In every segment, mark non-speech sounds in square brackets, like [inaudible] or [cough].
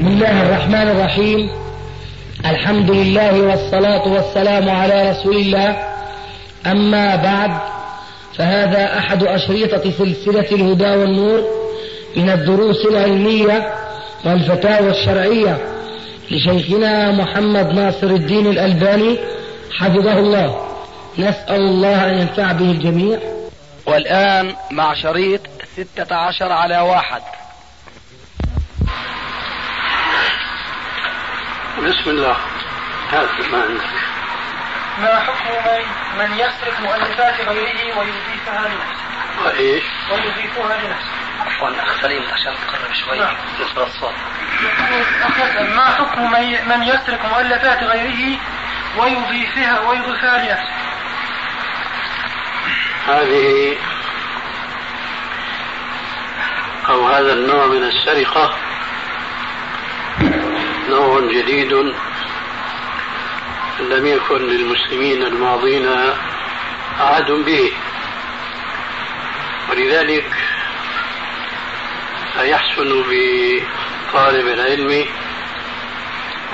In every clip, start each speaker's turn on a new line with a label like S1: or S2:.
S1: بسم الله الرحمن الرحيم. الحمد لله والصلاة والسلام على رسول الله أما بعد فهذا أحد أشريطة سلسلة الهدى والنور من الدروس العلمية والفتاوى الشرعية لشيخنا محمد ناصر الدين الألباني حفظه الله. نسأل الله أن ينفع به الجميع.
S2: والآن مع شريط ستة عشر على واحد.
S3: بسم الله. هات ما عندك
S4: ما حكم من, من يسرق مؤلفات غيره ويضيفها لنفسه؟
S3: وإيش؟
S4: ويضيفها لنفسه.
S2: عفوا أخ سليم عشان تقرب شوي.
S4: نعم.
S2: نسمع الصوت.
S4: يقول ما حكم من- من يسرق مؤلفات غيره ويضيفها ويضيفها لنفسه؟
S3: هذه أو هذا النوع من السرقة نوع جديد لم يكن للمسلمين الماضين عهد به. ولذلك فيحسن بطالب العلم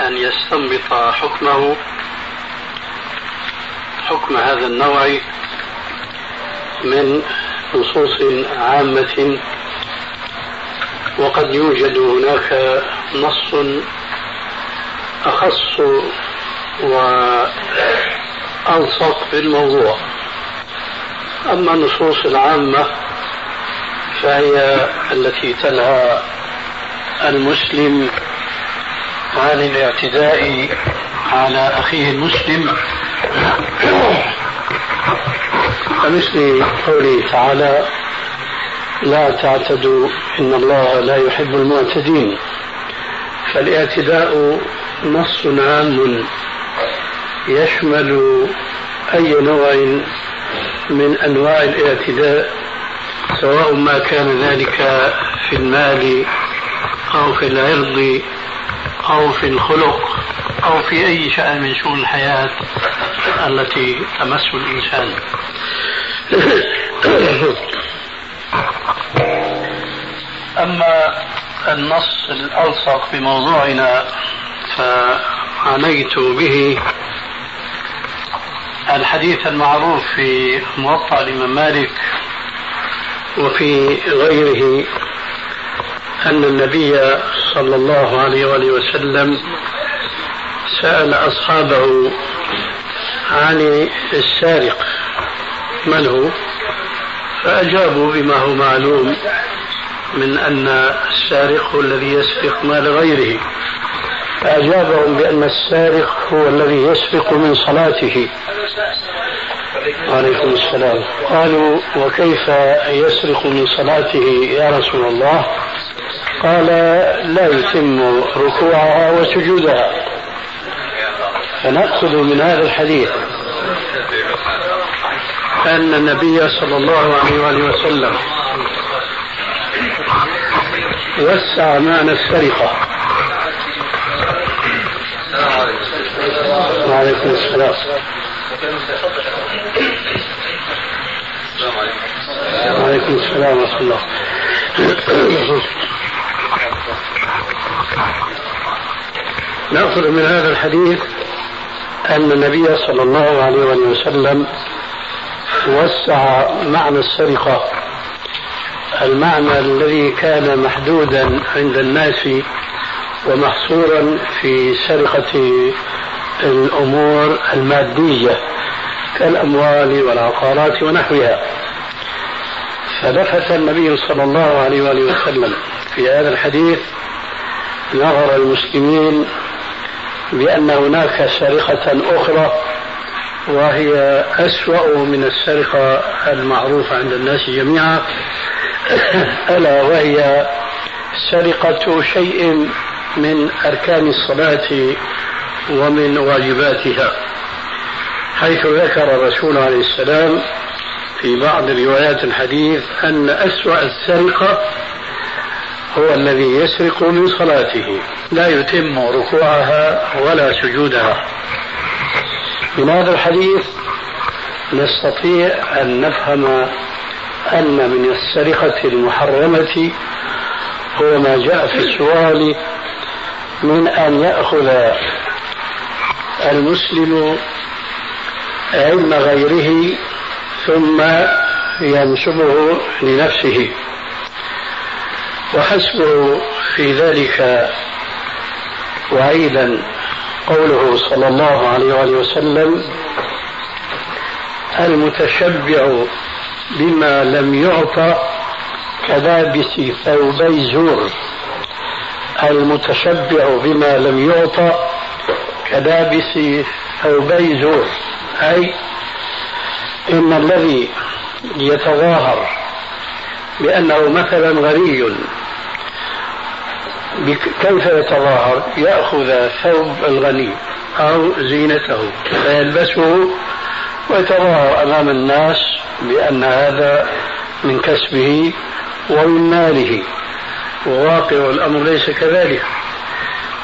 S3: أن يستنبط حكمه حكم هذا النوع من نصوص عامة. وقد يوجد هناك نص أخص وألصق بالموضوع. أما النصوص العامة فهي التي تنهى المسلم عن الاعتداء على أخيه المسلم. كمثل قوله تعالى لا تعتدوا إن الله لا يحب المعتدين. فالاعتداء نص عام يشمل أي نوع من أنواع الاعتداء سواء ما كان ذلك في المال أو في العرض أو في الخلق أو في أي شأن من شؤون الحياة التي تمس الإنسان. أما النص الألصق بموضوعنا فعنيت به الحديث المعروف في موطأ الإمام مالك وفي غيره أن النبي صلى الله عليه وآله وسلم سأل أصحابه عن السارق من هو؟ فأجابوا بما هو معلوم من أن السارق هو الذي يسرق مال غيره. فأجابهم بأن السارق هو الذي يسرق من صلاته. وعليكم السلام. قالوا وكيف يسرق من صلاته يا رسول الله؟ قال لا يتم ركوعها وسجودها. فنأخذ من هذا الحديث أن النبي صلى الله عليه وآله وسلم وسع معنى السرقة. وعليكم السلام. وعليكم السلام ورحمة الله. نأخذ من هذا الحديث أن النبي صلى الله عليه وسلم وسع معنى السرقة. المعنى الذي كان محدودا عند الناس ومحصورا في سرقة الأمور المادية كالأموال والعقارات ونحوها. فلفت النبي صلى الله عليه وآله وسلم في هذا الحديث نظر المسلمين بأن هناك سرقة أخرى وهي أسوأ من السرقة المعروفة عند الناس جميعا. [coughs] ألا وهي سرقة شيء من أركان الصلاة ومن واجباتها حيث ذكر الرسول عليه السلام في بعض روايات الحديث أن أسوأ السرقة هو الذي يسرق من صلاته. لا يتم ركوعها ولا سجودها. من هذا الحديث نستطيع أن نفهم أن من السرقة المحرمة هو ما جاء في السؤال من أن يأخذ المسلم علم غيره ثم ينسبه لنفسه. وحسبه في ذلك وعيدا قوله صلى الله عليه وسلم المتشبع بما لم يعطى كلابس ثوبي زور. المتشبع بما لم يعطى كلابس ثوبي زور أي إن الذي يتظاهر بأنه مثلا غني كيف يتظاهر؟ يأخذ ثوب الغني أو زينته. فيلبسه ويتظاهر أمام الناس بأن هذا من كسبه ومن ماله. وواقع الأمر ليس كذلك.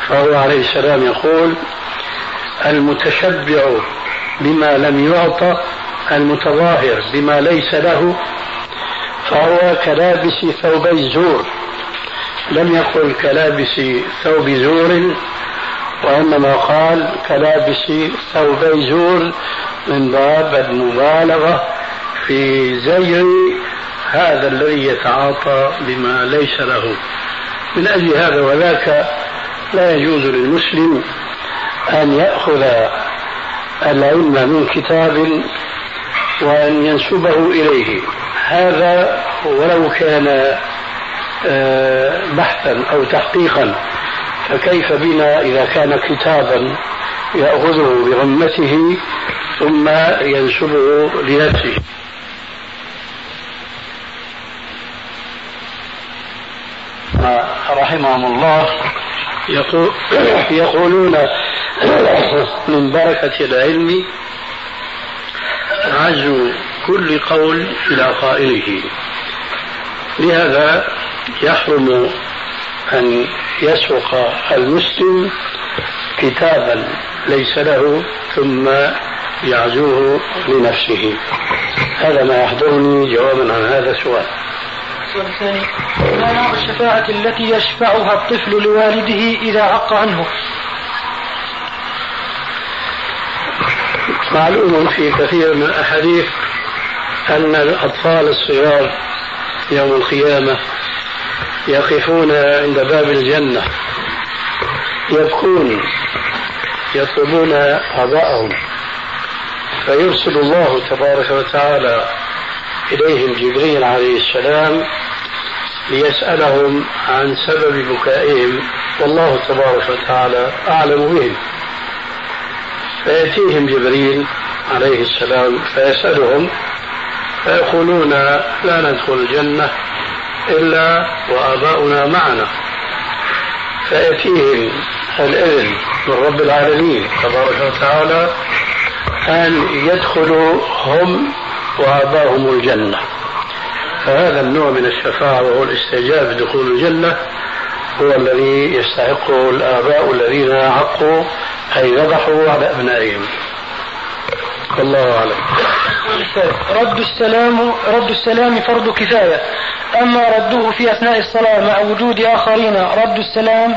S3: فهو عليه السلام يقول المتشبع بما لم يعطى المتظاهر بما ليس له فهو كلابس ثوبي الزور. لم يقل كلابس ثوب زور وإنما قال كلابس ثوبي زور من باب المبالغة في زير هذا الذي يتعاطى بما ليس له. من أجل هذا وذاك لا يجوز للمسلم أن يأخذ العلم من كتاب وأن ينسبه إليه. هذا ولو كان آه، بحثا أو تحقيقا فكيف بنا إذا كان كتابا يأخذه برمته ثم ينسبه لنفسه؟ رحمهم الله. يقول يقولون من بركة العلم عزو كل قول إلى قائله. لهذا يحرم أن يسرق المسلم كتابا ليس له ثم يعزوه لنفسه. هذا ما يحضرني جوابا عن هذا السؤال.
S4: السؤال الثاني ما نوع الشفاعة التي يشفعها الطفل لوالده إذا عق عنه.
S3: معلوم في كثير من الأحاديث أن الأطفال الصغار يوم القيامة يقفون عند باب الجنة يبكون يطلبون أعضاءهم فيرسل الله تبارك وتعالى إليهم جبريل عليه السلام ليسألهم عن سبب بكائهم والله تبارك وتعالى أعلم بهم. فيأتيهم جبريل عليه السلام فيسألهم فيقولون لا ندخل الجنة إلا وآباؤنا معنا. فيأتيهم الإذن من رب العالمين تبارك وتعالى أن يدخلوا هم وآباؤهم الجنة. فهذا النوع من الشفاعة وهو الاستعجاب بدخول الجنة هو الذي يستحقه الآباء الذين عقوا أي ذبحوا على أبنائهم. والله أعلم.
S4: رد السلام رد السلام فرض كفاية. أما رده في أثناء الصلاة مع وجود آخرين رد السلام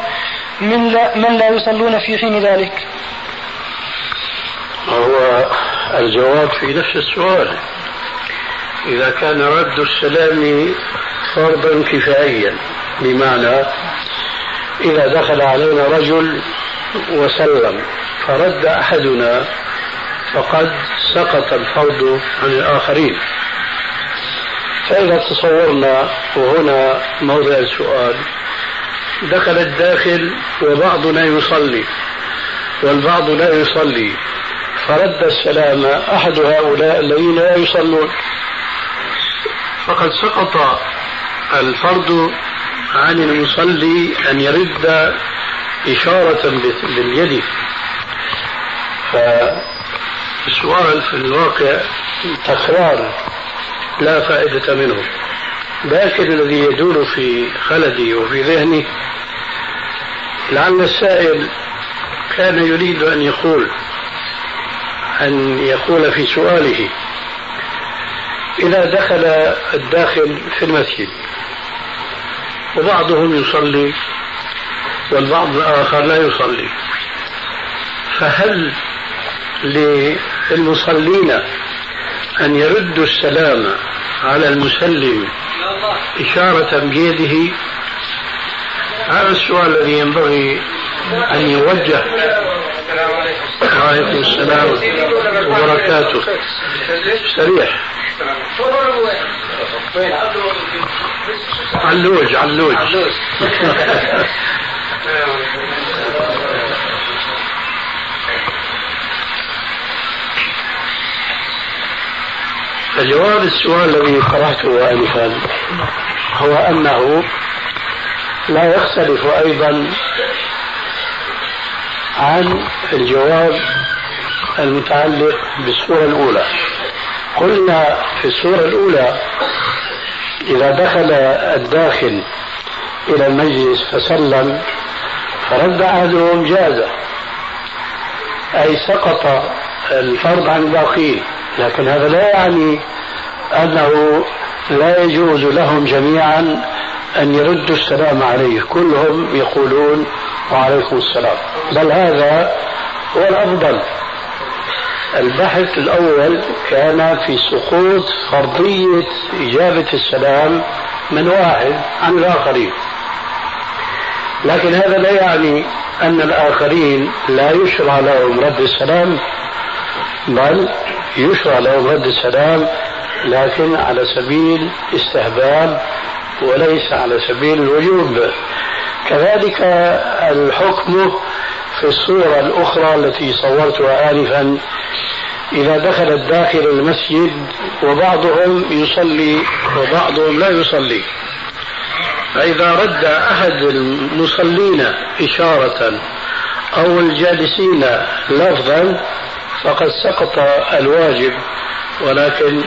S4: من لا, من لا يصلون في حين ذلك؟
S3: هو الجواب في نفس السؤال. إذا كان رد السلام فرضا كفائيا بمعنى إذا دخل علينا رجل وسلم فرد أحدنا فقد سقط الفرض عن الآخرين. فإذا تصورنا وهنا موضع السؤال دخل الداخل وبعضنا يصلي والبعض لا يصلي فرد السلام أحد هؤلاء الذين لا يصلون. فقد سقط الفرض عن المصلي أن يرد إشارة باليد. فالسؤال في الواقع تكرار لا فائدة منه. لكن الذي يدور في خلدي وفي ذهني لعل السائل كان يريد أن يقول أن يقول في سؤاله. إذا دخل الداخل في المسجد. وبعضهم يصلي والبعض الآخر لا يصلي. فهل للمصلين أن يردوا السلام على المسلم إشارة بيده؟ هذا السؤال الذي ينبغي أن يوجه. وعليكم السلام وبركاته. سريح علوج علوج. [laughs] فجواب السؤال الذي طرحته آنفا هو أنه لا يختلف أيضا عن الجواب المتعلق بالصورة الأولى. قلنا في الصورة الأولى إذا دخل الداخل إلى المجلس فسلم فرد أحدهم جازة أي سقط الفرض عن الباقين. لكن هذا لا يعني أنه لا يجوز لهم جميعا أن يردوا السلام عليه. كلهم يقولون وعليكم السلام. بل هذا هو الأفضل. البحث الأول كان في سقوط فرضية إجابة السلام من واحد عن الآخرين. لكن هذا لا يعني أن الآخرين لا يشرع لهم رد السلام بل يشرع لهم رد السلام لكن على سبيل استهبال وليس على سبيل الوجوب. كذلك الحكم في الصورة الأخرى التي صورتها آنفا إذا دخل الداخل المسجد وبعضهم يصلي وبعضهم لا يصلي. فإذا رد أحد المصلين إشارة أو الجالسين لفظا فقد سقط الواجب. ولكن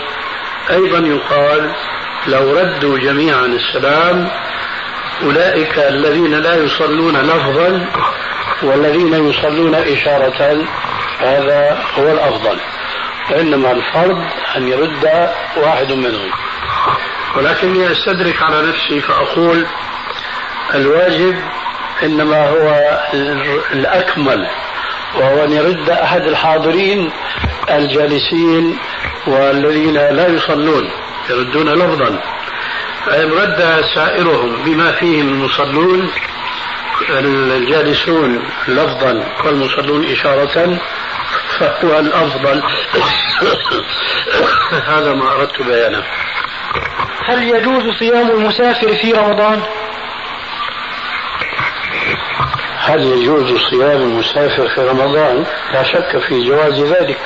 S3: أيضا يقال لو ردوا جميعا السلام أولئك الذين لا يصلون لفظا والذين يصلون إشارة هذا هو الأفضل وإنما الفرض أن يرد واحد منهم. ولكني أستدرك على نفسي فأقول الواجب إنما هو الأكمل وهو أن يرد أحد الحاضرين الجالسين والذين لا يصلون يردون لفظا. فإن رد سائرهم بما فيهم المصلون الجالسون لفظا والمصلون إشارة فهو الأفضل [coughs] هذا ما أردت بيانه
S4: هل يجوز صيام المسافر في رمضان؟
S3: هل يجوز صيام المسافر في رمضان؟ لا شك في جواز ذلك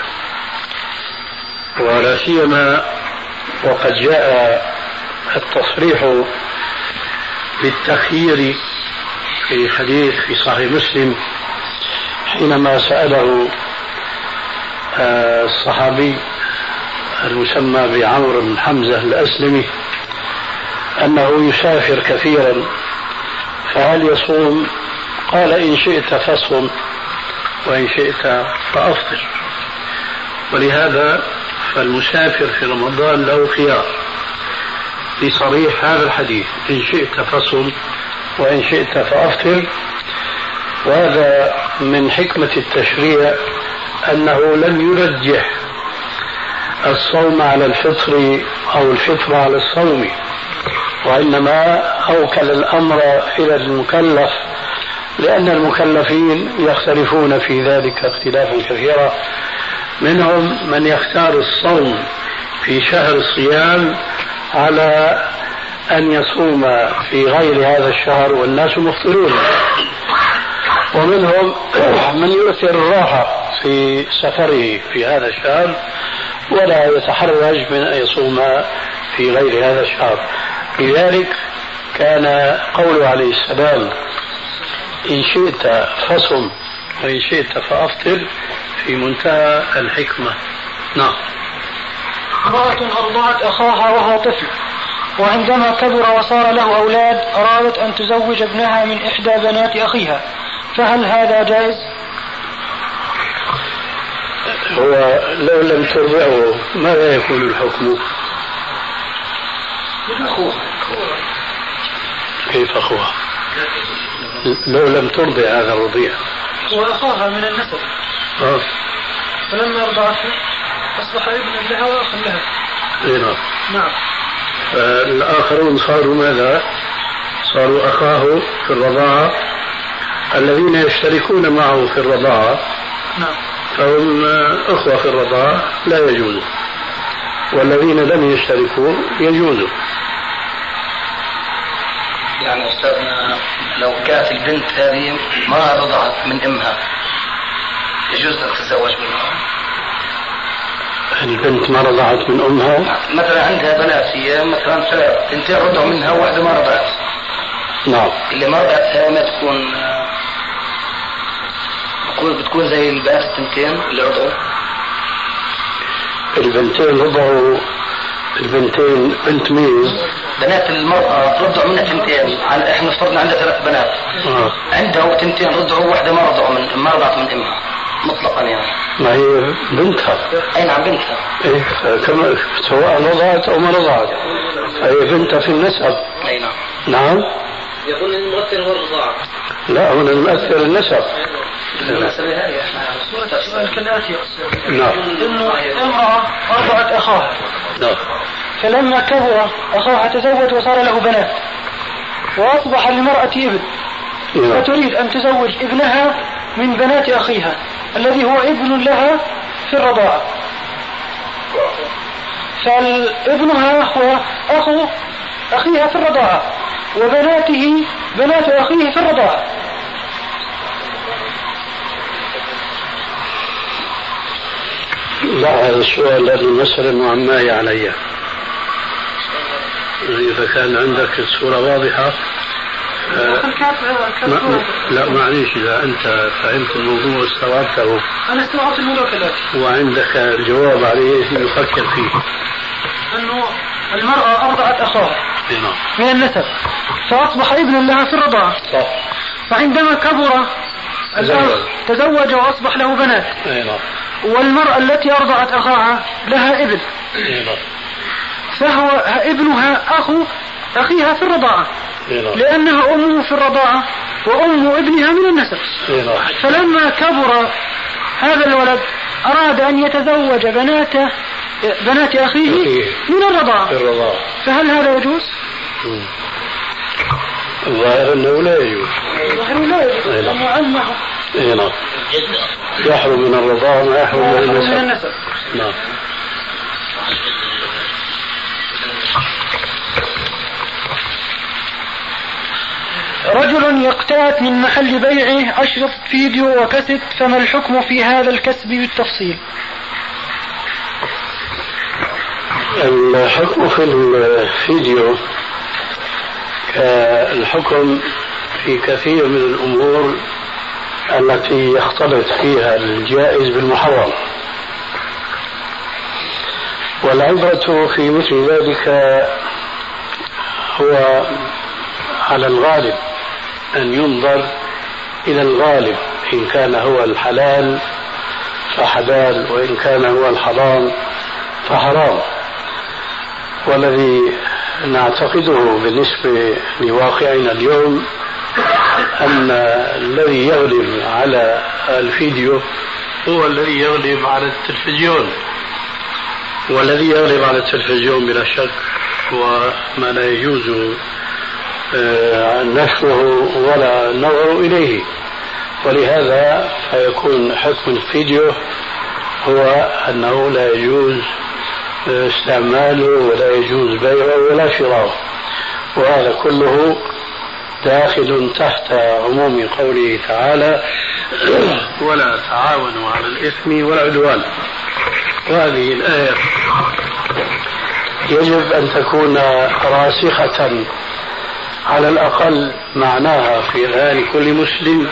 S3: ولا سيما وقد جاء التصريح بالتخيير في حديث في صحيح مسلم حينما سأله الصحابي المسمى بعمرو بن حمزة الأسلمي أنه يسافر كثيرا فهل يصوم؟ قال إن شئت فصم وإن شئت فأفطر. ولهذا فالمسافر في رمضان له خيار لصريح هذا الحديث إن شئت فصم وإن شئت فأفطر. وهذا من حكمة التشريع أنه لم يرجح الصوم على الفطر أو الفطر على الصوم وإنما أوكل الأمر إلى المكلف لأن المكلفين يختلفون في ذلك اختلافا كثيرا. منهم من يختار الصوم في شهر الصيام على أن يصوم في غير هذا الشهر والناس مفطرون. ومنهم من يؤثر الراحة في سفره في هذا الشهر ولا يتحرج من أن يصوم في غير هذا الشهر. لذلك كان قوله عليه السلام إن شئت فصم وإن شئت فأفطر في منتهى الحكمة. نعم.
S4: امرأة أرضعت أخاها وهو طفل وعندما كبر وصار له أولاد أرادت أن تزوج ابنها من إحدى بنات أخيها. فهل هذا جائز؟
S3: هو لو لم ترضعه ماذا يكون الحكم؟ كيف أخوها؟ لو لم ترضع هذا الرضيع
S4: وأخاها من النسب
S3: آه.
S4: فلما أرضعته أصبح ابنا لها وأخا لها
S3: أي نعم
S4: نعم
S3: الآخرون صاروا ماذا؟ صاروا أخاه في الرضاعة الذين يشتركون معه في الرضاعة
S4: نعم
S3: فهم أخوة في الرضاعة لا يجوز والذين لم يشتركوا يجوز.
S2: يعني أستاذنا لو كانت البنت هذه ما رضعت من أمها يجوز أن تتزوج منها؟
S3: البنت ما رضعت من أمها؟
S2: مثلا عندها بنات هي مثلا ثلاث تنتين رضعوا منها وواحدة ما رضعت.
S3: نعم.
S2: اللي ما رضعتها ما تكون بتكون بتكون زي البنات التنتين اللي رضعوا
S3: البنتين رضعوا البنتين بنت مين؟
S2: بنات المرأة رضعوا منها تنتين إحنا افترضنا عندها ثلاث بنات.
S3: آه.
S2: عندها تنتين رضعوا واحدة ما رضعوا من ما رضعت من أمها. مطلقا يعني.
S3: ما هي بنتها.
S2: أي نعم بنتها.
S3: إيه كما سواء رضعت أو ما رضعت. هي بنتها في النسب.
S2: أي نعم.
S3: نعم.
S2: يقول المؤثر هو الرضاعة.
S3: لا هنا المؤثر النسب. نعم.
S4: أنه امرأة أرضعت أخاها
S3: نعم.
S4: فلما كبر أخاها تزوج وصار له بنات. وأصبح للمرأة ابن.
S3: نعم.
S4: فتريد أن تزوج ابنها من بنات أخيها الذي هو ابن لها في الرضاعة. فابنها هو أخو أخيها في الرضاعة وبناته بنات أخيه في الرضاعة.
S3: لا هذا السؤال لأن المسألة معماية علي. إذا كان عندك الصورة واضحة آه، ما لا معليش إذا أنت فهمت الموضوع واستوعبته.
S4: أنا استوعبت الموضوع كالآتي
S3: وعندك الجواب عليه يفكر فيه.
S4: أنه المرأة أرضعت أخاها.
S3: إيه نعم.
S4: من النسب فأصبح ابنا لها في الرضاعة.
S3: صح.
S4: فعندما كبر
S3: تزوج.
S4: تزوج وأصبح له بنات.
S3: نعم.
S4: والمرأة التي أرضعت أخاها لها ابن فهو ابنها أخو أخيها في الرضاعة. لأنها أمه في الرضاعة وأم ابنها من النسب. فلما كبر هذا الولد أراد أن يتزوج بنات بنات أخيه. من الرضاعة. فهل هذا يجوز؟
S3: الظاهر أنه لا يجوز.
S4: ظاهر لا يجوز.
S3: أي نعم. إيه نعم. يحرم من الرضاعة ما يحرم من النسب. نعم.
S4: رجل يقتات من محل بيعه أشرف فيديو وكاسيت فما الحكم في هذا الكسب بالتفصيل؟
S3: الحكم في الفيديو كالحكم في كثير من الأمور التي يختلط فيها الجائز بالمحرم. والعبرة في مثل ذلك هو على الغالب أن ينظر إلى الغالب إن كان هو الحلال فحلال وإن كان هو الحرام فحرام. والذي نعتقده بالنسبة لواقعنا اليوم أن الذي يغلب على الفيديو هو الذي يغلب على التلفزيون. والذي يغلب على التلفزيون بلا شك هو ما لا يجوز آه، نشره ولا النظر إليه. ولهذا فيكون حكم الفيديو هو أنه لا يجوز آه، استعماله ولا يجوز بيعه ولا شراؤه. وهذا كله داخل تحت عموم قوله تعالى [clears throat] ولا تعاونوا على الإثم والعدوان وهذه الآية يجب أن تكون راسخة على الأقل معناها في ذهن كل مسلم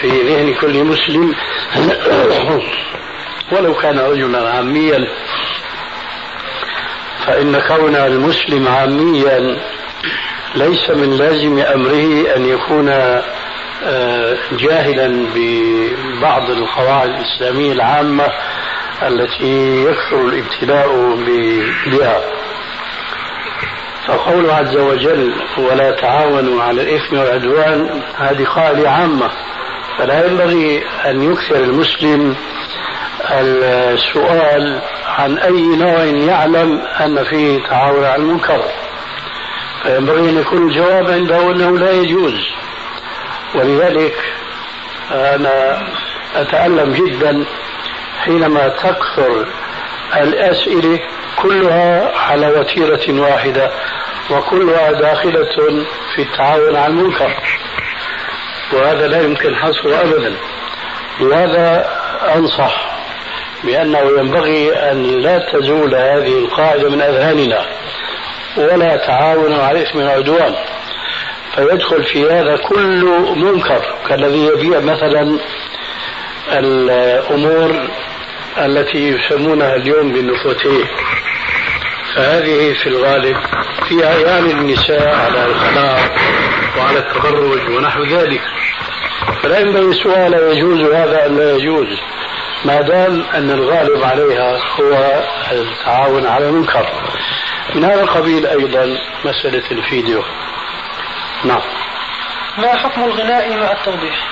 S3: في ذهن كل مسلم. [clears throat] ولو كان رجلا عاميا فإن كون المسلم عاميا ليس من لازم أمره أن يكون آه، جاهلا ببعض القواعد الإسلامية العامة التي يكثر الابتلاء بها. فقوله عز وجل ولا تعاونوا على الإثم والعدوان هذه قاعدة عامة. فلا ينبغي أن يكثر المسلم السؤال عن أي نوع يعلم أن فيه تعاون على المنكر. فينبغي أن يكون الجواب عنده أنه لا يجوز. ولذلك أنا أتألم جدا حينما تكثر الأسئلة كلها على وتيرة واحدة وكلها داخلة في التعاون على المنكر. وهذا لا يمكن حصره أبدا. لهذا أنصح بأنه ينبغي أن لا تزول هذه القاعدة من أذهاننا؟ ولا تعاون على اسم العدوان. فيدخل في هذا كل منكر كالذي يبيع مثلا الأمور التي يسمونها اليوم بالنفوتيه فهذه في الغالب في أعيان النساء على الخلاق وعلى التبرج ونحو ذلك. فلا ينبغي السؤال يجوز هذا أم لا يجوز. ما دام أن الغالب عليها هو التعاون على المنكر. من هذا القبيل أيضا مسألة الفيديو. نعم.
S4: ما حكم الغناء مع التوضيح؟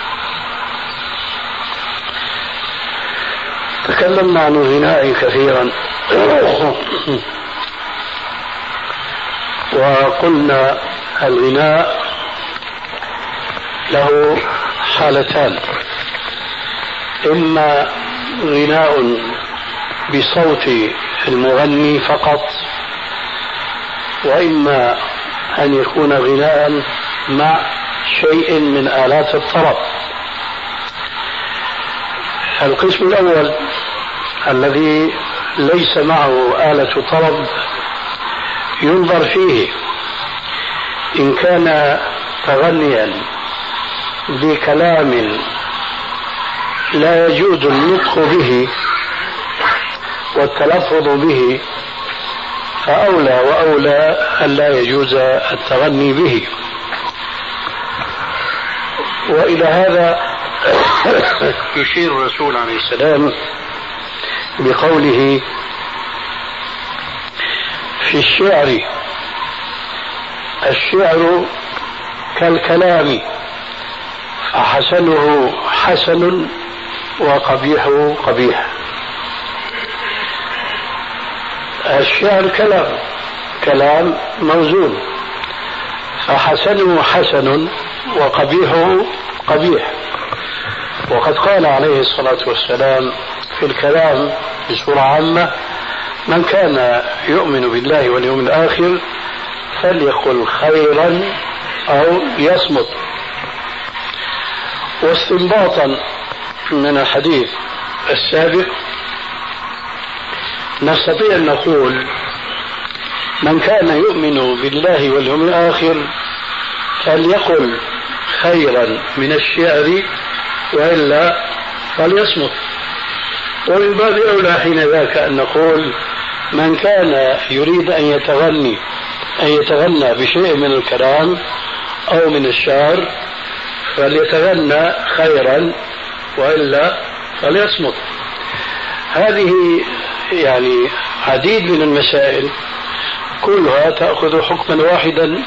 S3: تكلمنا عن الغناء كثيرا. وقلنا الغناء له حالتان. إما غناء بصوت المغني فقط وإما أن يكون غناء مع شيء من آلات الطرب. القسم الأول الذي ليس معه آلة طرب ينظر فيه. إن كان تغنيا بكلام لا يجوز النطق به والتلفظ به فأولى وأولى أن لا يجوز التغني به. وإلى هذا [coughs] يشير الرسول عليه السلام بقوله في الشعر الشعر كالكلام فحسنه حسن وقبيحه قبيح. الشعر كلام كلام موزون فحسنه حسن وقبيحه قبيح. وقد قال عليه الصلاة والسلام في الكلام بصورة عامة من كان يؤمن بالله واليوم الآخر فليقل خيرا أو يصمت. واستنباطا من الحديث السابق نستطيع أن نقول من كان يؤمن بالله واليوم الآخر فليقل خيرا من الشعر وإلا فليصمت. ومن باب أولى حين ذاك أن نقول من كان يريد أن يتغني أن يتغنى بشيء من الكلام أو من الشعر فليتغنى خيرا وإلا فليصمت. هذه يعني عديد من المسائل كلها تأخذ حكما واحدا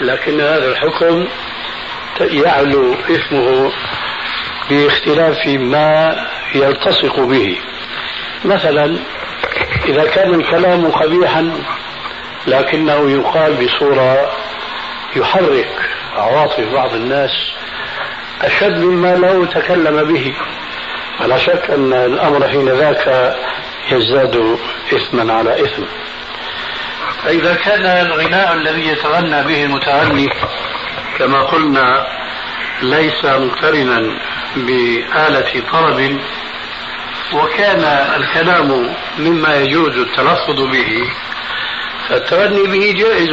S3: لكن هذا الحكم يعلو اسمه باختلاف ما يلتصق به. مثلا إذا كان الكلام قبيحا لكنه يقال بصورة يحرك عواطف بعض الناس أشد مما لو تكلم به. ولا شك أن الأمر حين ذاك يزداد إثما على إثم. فإذا كان الغناء الذي يتغنى به المتغني كما قلنا ليس مقترنا بآلة طرب وكان الكلام مما يجوز التلفظ به فالتغني به جائز.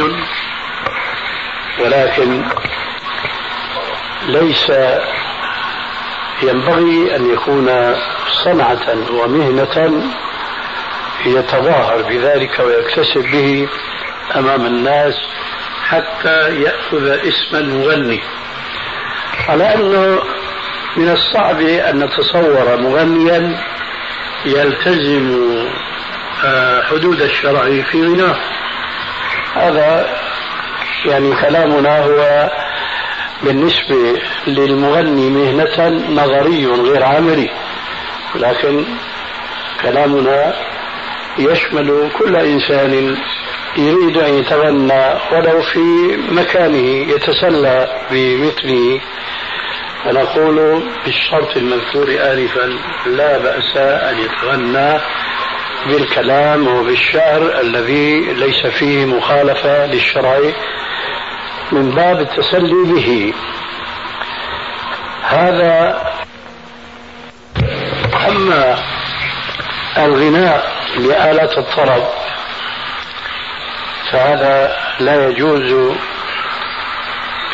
S3: ولكن ليس ينبغي أن يكون صنعة ومهنة يتظاهر بذلك ويكتسب به أمام الناس حتى يأخذ اسم المغني. على أنه من الصعب أن نتصور مغنيا يلتزم آه، حدود الشرع في غناه. هذا يعني كلامنا هو بالنسبة للمغني مهنة نظري غير عملي لكن كلامنا يشمل كل إنسان يريد أن يتغنى ولو في مكانه يتسلى بمثله. فنقول بالشرط المذكور آنفا لا بأس أن يتغنى بالكلام وبالشعر الذي ليس فيه مخالفة للشرع من باب التسلي به. هذا أما الغناء لآلة الطرب. فهذا لا يجوز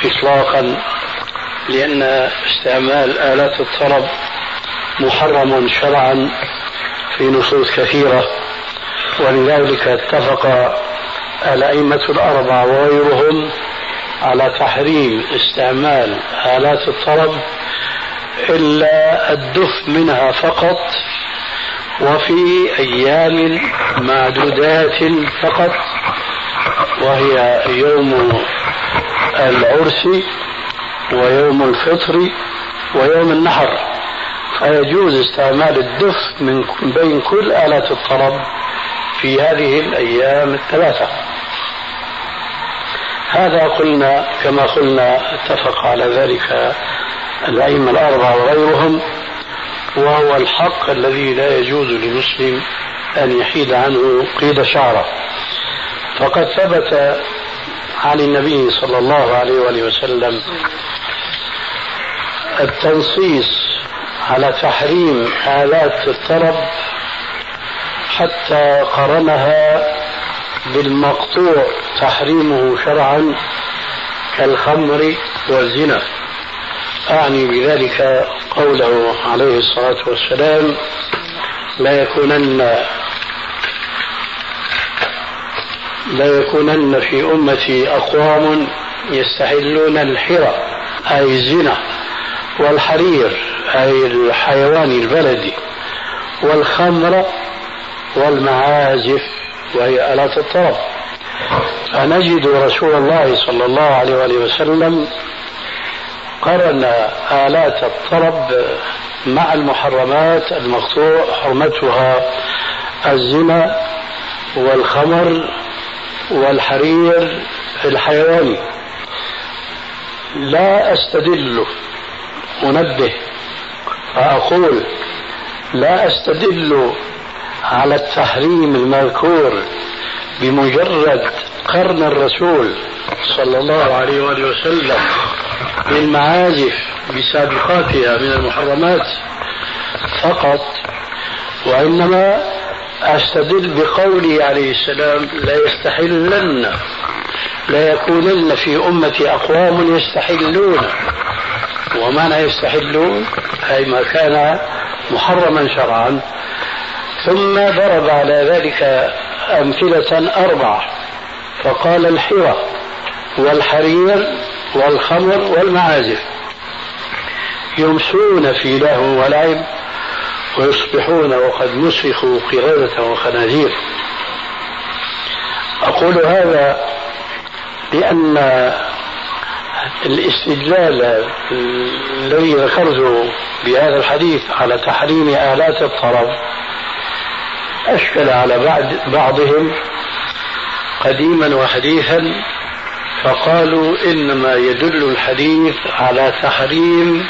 S3: إطلاقا لأن استعمال آلات الطرب محرم شرعا في نصوص كثيرة. ولذلك اتفق الأئمة الأربعة وغيرهم على تحريم استعمال آلات الطرب إلا الدف منها فقط وفي أيام معدودات فقط وهي يوم العرس ويوم الفطر ويوم النحر. فيجوز استعمال الدف من بين كل آلات الطرب في هذه الأيام الثلاثة. هذا قلنا كما قلنا اتفق على ذلك الأئمة الأربعة وغيرهم. وهو الحق الذي لا يجوز لمسلم أن يحيد عنه قيد شعره. فقد ثبت عن النبي صلى الله عليه وآله وسلم التنصيص على تحريم آلات الطرب حتى قرنها بالمقطوع تحريمه شرعا كالخمر والزنا. أعني بذلك قوله عليه الصلاة والسلام لا يكونن لا يكونن في أمتي أقوام يستحلون الحرى أي الزنا والحرير أي الحيوان البلدي والخمر والمعازف وهي آلات الطرب فنجد رسول الله صلى الله عليه وسلم قرن آلات الطرب مع المحرمات المقطوع حرمتها الزنا والخمر والحرير الحيواني لا أستدل انبه فاقول لا أستدل على التحريم المذكور بمجرد قرن الرسول صلى الله عليه وآله وسلم للمعازف بسابقاتها من المحرمات فقط وإنما أستدل بقوله عليه السلام لا يستحلن لا يكونن في أمتي أقوام يستحلون. ومعنى يستحلون أي ما كان محرما شرعا. ثم ضرب على ذلك أمثلة أربعة. فقال الحرى والحرير والخمر والمعازف يمسون في لهو ولعب ويصبحون وقد مسخوا قردة وخنازير. أقول هذا لأن الاستدلال الذي ذكرته بهذا الحديث على تحريم آلات الطرب أشكل على بعض بعضهم قديما وحديثا فقالوا إنما يدل الحديث على تحريم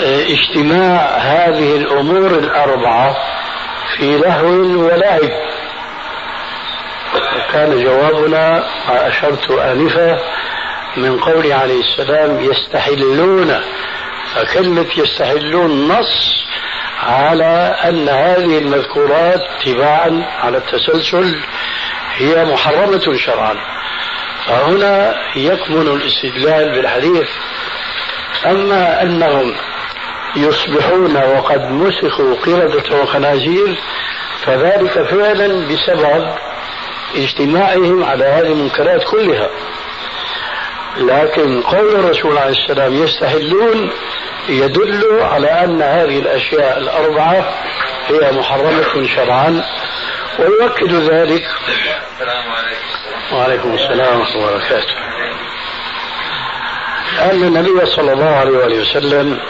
S3: آه، اجتماع هذه الأمور الأربعة في لهو ولعب. كان جوابنا ما أشرت آنفا من قول عليه السلام يستحلون فكلمة يستحلون نص على أن هذه المذكورات تباعا على التسلسل هي محرمة شرعا. فهنا يكمن الاستدلال بالحديث. أما أنهم يصبحون وقد مسخوا قردة وخنازير فذلك فعلا بسبب اجتماعهم على هذه المنكرات كلها. لكن قول الرسول عليه السلام يستحلون يدل على أن هذه الأشياء الأربعة هي محرمة شرعا. ويؤكد ذلك. السلام عليكم. وعليكم السلام ورحمة الله وبركاته. أن النبي صلى الله عليه وآله وسلم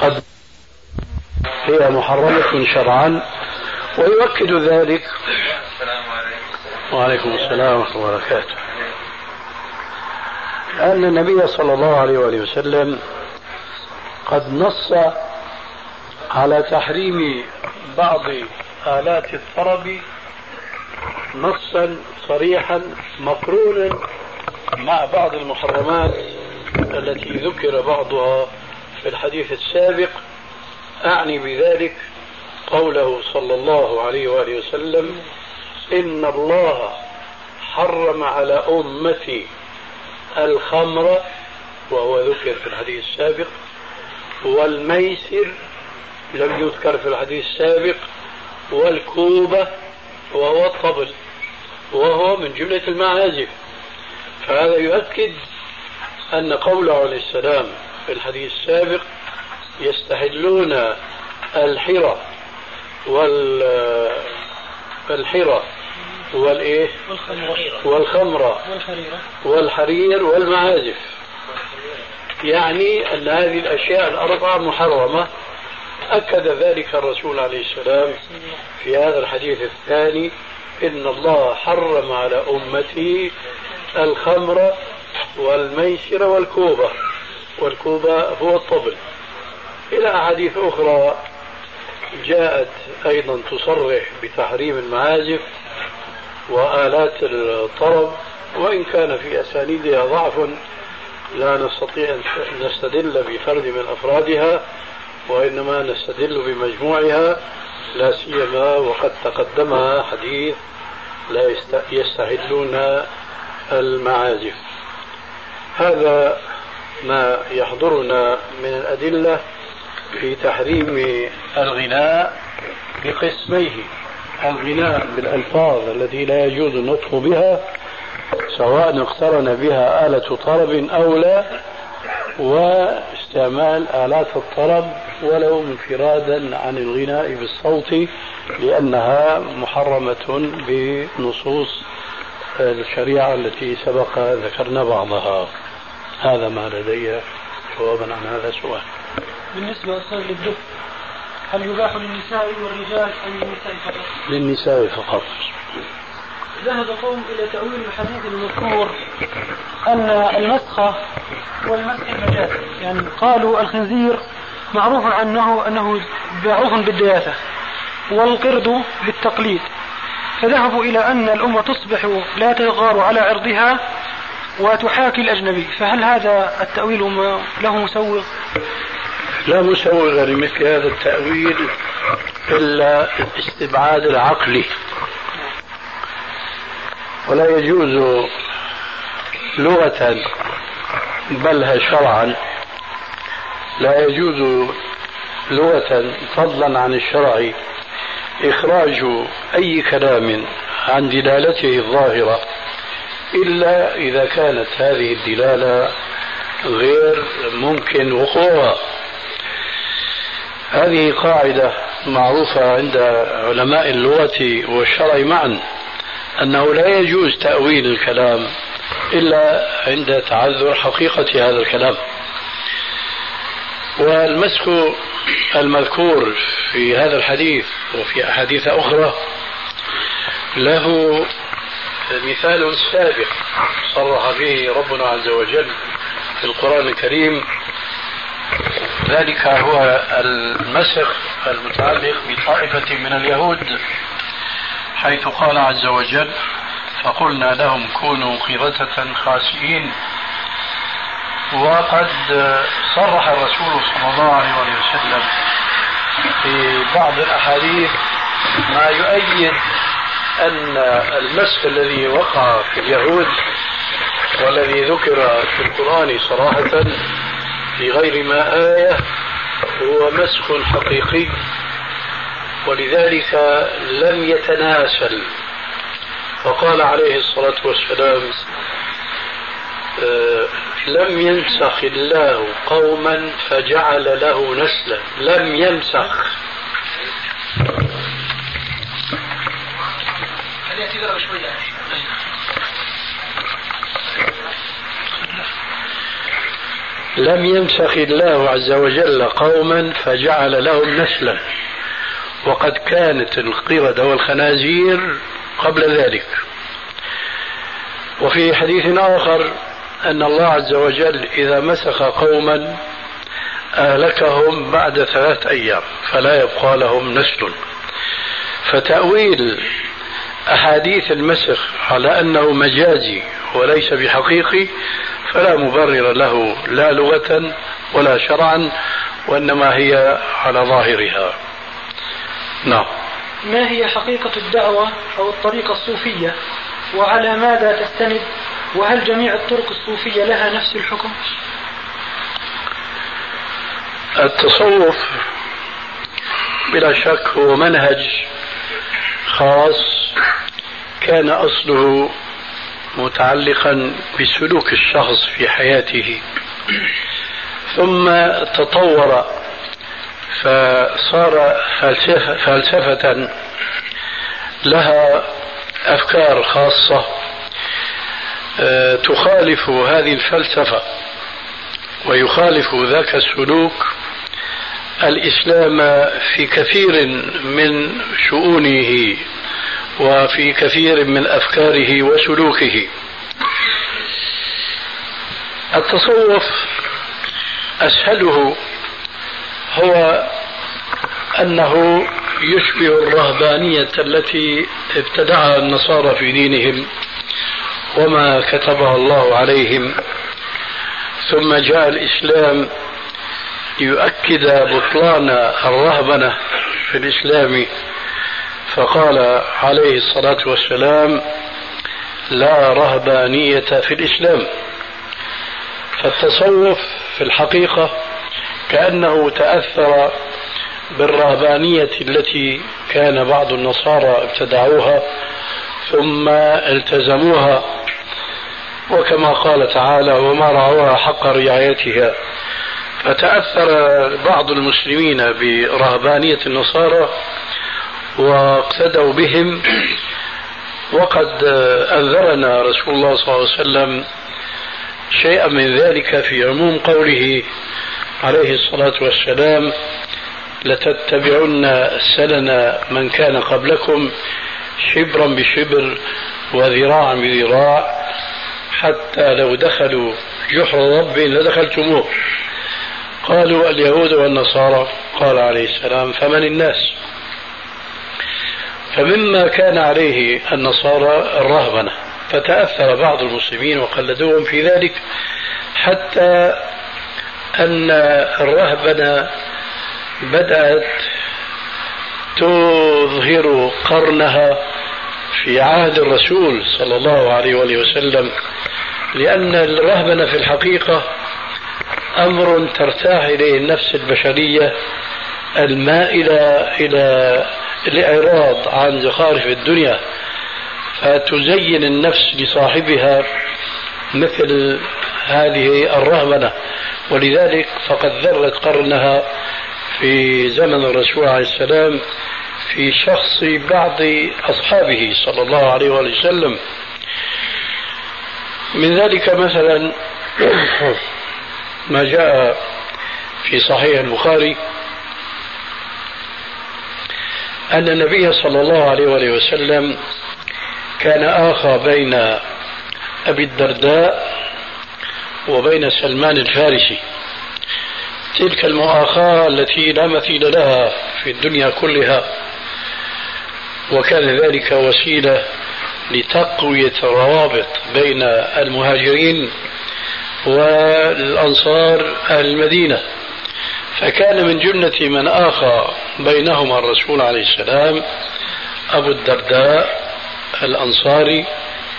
S3: قد هي محرمة شرعا ويؤكد ذلك. السلام عليكم. وعليكم السلام ورحمة الله وبركاته. أن النبي صلى الله عليه وآله وسلم قد نص على تحريم بعض آلات الطرب نصا صريحا مقرونا مع بعض المحرمات التي ذكر بعضها في الحديث السابق. أعني بذلك قوله صلى الله عليه وآله وسلم إن الله حرم على أمتي الخمر وهو ذكر في الحديث السابق والميسر لم يذكر في الحديث السابق والكوبة وهو الطبل وهو من جملة المعازف. فهذا يؤكد أن قوله عليه السلام في الحديث السابق يستحلون الحرى وال الحرى والايه والخمر والحرير والمعازف. يعني أن هذه الأشياء الأربعة محرمة أكد ذلك الرسول عليه السلام في هذا الحديث الثاني إن الله حرم على أمتي الخمر والميسر والكوبة. والكوبة هو الطبل. إلى أحاديث أخرى جاءت أيضا تصرح بتحريم المعازف وآلات الطرب وإن كان في أسانيدها ضعف لا نستطيع أن نستدل بفرد من أفرادها. وإنما نستدل بمجموعها لا سيما وقد تقدمها حديث لا يستحلون المعازف. هذا ما يحضرنا من الأدلة في تحريم الغناء بقسميه. الغناء بالألفاظ التي لا يجوز النطق بها سواء اقترن بها آلة طرب أو لا واستعمال آلات الطرب ولو انفرادا عن الغناء بالصوت لأنها محرمة بنصوص الشريعة التي سبق ذكرنا بعضها. هذا ما لدي جوابا عن هذا السؤال.
S4: بالنسبة للدف هل يباح للنساء والرجال أم للنساء فقط؟
S3: للنساء فقط.
S4: ذهب قوم إلى تأويل الحديث المذكور أن المسخة والمسح المجاز. يعني قالوا الخنزير معروف عنه أنه معروف بالدياثة والقرد بالتقليد. فذهبوا إلى أن الأمة تصبح لا تغار على عرضها وتحاكي الأجنبي. فهل هذا التأويل له مسوغ؟
S3: لا مسوغ لمثل هذا التأويل إلا الاستبعاد العقلي. ولا يجوز لغة بل شرعا. لا يجوز لغة فضلا عن الشرع. إخراج أي كلام عن دلالته الظاهرة إلا إذا كانت هذه الدلالة غير ممكن وقوعها. هذه قاعدة معروفة عند علماء اللغة والشرع معا. أنه لا يجوز تأويل الكلام إلا عند تعذر حقيقة هذا الكلام. والمسك المذكور في هذا الحديث وفي أحاديث أخرى له مثال سابق صرح به ربنا عز وجل في القرآن الكريم. ذلك هو المسخ المتعلق بطائفة من اليهود حيث قال عز وجل فقلنا لهم كونوا قردة خاسئين. وقد صرح الرسول صلى الله عليه وسلم في بعض الأحاديث ما يؤيد أن المسخ الذي وقع في اليهود والذي ذكر في القرآن صراحة في غير ما آية هو مسخ حقيقي. ولذلك لم يتناسل. فقال عليه الصلاة والسلام آه، لم ينسخ الله قوما فجعل له نسلا. لم ينسخ. لم ينسخ الله عز وجل قوما فجعل لهم نسلا. وقد كانت القردة والخنازير قبل ذلك. وفي حديث آخر أن الله عز وجل إذا مسخ قوما أهلكهم بعد ثلاث أيام فلا يبقى لهم نسل. فتأويل أحاديث المسخ على أنه مجازي وليس بحقيقي فلا مبرر له لا لغة ولا شرعا وإنما هي على ظاهرها. نعم.
S4: ما هي حقيقة الدعوة أو الطريقة الصوفية؟ وعلى ماذا تستند؟ وهل جميع الطرق الصوفية لها نفس الحكم؟
S3: التصوف بلا شك هو منهج خاص كان أصله متعلقا بسلوك الشخص في حياته. ثم تطور فصار فلسفة, لها أفكار خاصة آه، تخالف هذه الفلسفة ويخالف ذاك السلوك الإسلام في كثير من شؤونه وفي كثير من أفكاره وسلوكه. التصوف أسهله هو أنه يشبه الرهبانية التي ابتدعها النصارى في دينهم وما كتبها الله عليهم. ثم جاء الإسلام ليؤكد بطلان الرهبنة في الإسلام. فقال عليه الصلاة والسلام لا رهبانية في الإسلام. فالتصوف في الحقيقة كأنه تأثر بالرهبانية التي كان بعض النصارى ابتدعوها ثم التزموها. وكما قال تعالى وما رعوها حق رعايتها. فتأثر بعض المسلمين برهبانية النصارى واقتدوا بهم. وقد أنذرنا رسول الله صلى الله عليه وسلم شيئا من ذلك في عموم قوله عليه الصلاة والسلام لتتبعن سنن من كان قبلكم شبرا بشبر وذراعا بذراع حتى لو دخلوا جحر رب لدخلتموه. قالوا اليهود والنصارى قال عليه السلام فمن الناس؟ فمما كان عليه النصارى الرهبنة فتأثر بعض المسلمين وقلدوهم في ذلك حتى أن الرهبنة بدأت تظهر قرنها في عهد الرسول صلى الله عليه وآله وسلم لأن الرهبنة في الحقيقة أمر ترتاح إليه النفس البشرية المائلة إلى الإعراض عن زخارف الدنيا فتزين النفس لصاحبها مثل هذه الرهبنة. ولذلك فقد ذرت قرنها في زمن الرسول عليه السلام في شخص بعض أصحابه صلى الله عليه وسلم. من ذلك مثلا [clears throat] ما جاء في صحيح البخاري أن النبي صلى الله عليه وآله وسلم كان آخى بين أبي الدرداء وبين سلمان الفارسي. تلك المؤاخاة التي لا مثيل لها في الدنيا كلها. وكان ذلك وسيلة لتقوية الروابط بين المهاجرين والأنصار أهل المدينة. فكان من جملة من آخى بينهما الرسول عليه السلام أبو الدرداء الأنصاري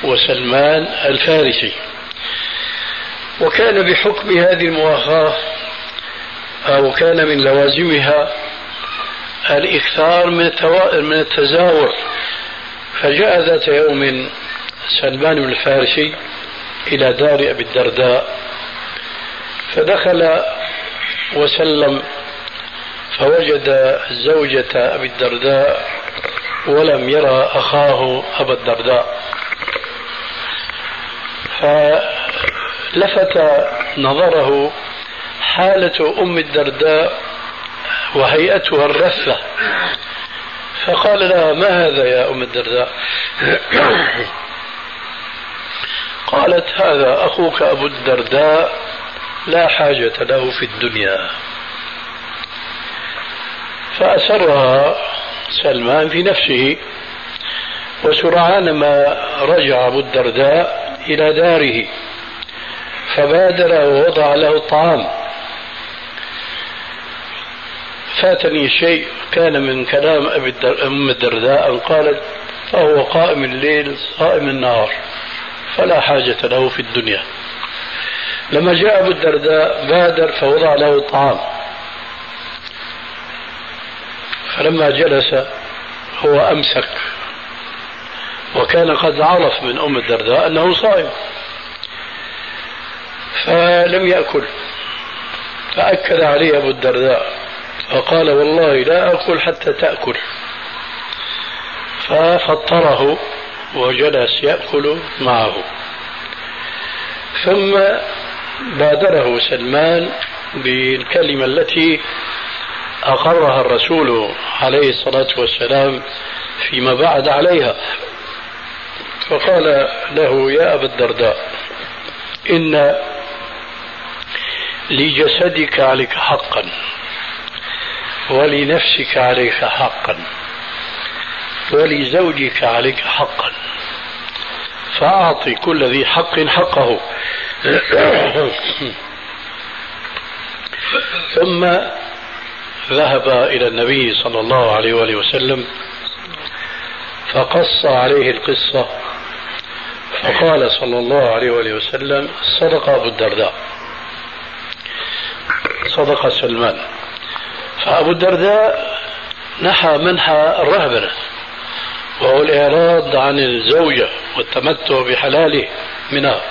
S3: وسلمان الفارسي. وكان بحكم هذه المؤاخاة أو كان من لوازمها الإكثار من من التزاور. فجاء ذات يوم سلمان الفارسي إلى دار أبي الدرداء فدخل وسلم فوجد زوجة أبي الدرداء ولم يرى أخاه أبا الدرداء. فلفت نظره حالة أم الدرداء وهيئتها الرثة. فقال لها ما هذا يا أم الدرداء؟ [coughs] قالت هذا أخوك أبو الدرداء لا حاجة له في الدنيا. فأسرها سلمان في نفسه وسرعان ما رجع أبو الدرداء إلى داره. فبادر ووضع له الطعام فاتني شيء كان من كلام أبي أم الدرداء أن قالت فهو قائم الليل صائم النهار فلا حاجة له في الدنيا. لما جاء أبو الدرداء بادر فوضع له الطعام فلما جلس هو أمسك وكان قد عرف من أم الدرداء أنه صائم. فلم يأكل. فأكد عليه أبو الدرداء فقال والله لا أكل حتى تأكل. ففطره وجلس يأكل معه. ثم بادره سلمان بالكلمة التي أقرها الرسول عليه الصلاة والسلام فيما بعد عليها. فقال له يا أبا الدرداء إن لجسدك عليك حقا ولنفسك عليك حقا ولزوجك عليك حقا فأعطي كل ذي حق حقه. ثم ذهب إلى النبي صلى الله عليه وآله وسلم فقص عليه القصة فقال صلى الله عليه وآله وسلم صدق أبو الدرداء. صدق سلمان. فأبو الدرداء نحى منحى الرهبنة وهو الإعراض عن الزوجة والتمتع بحلاله منها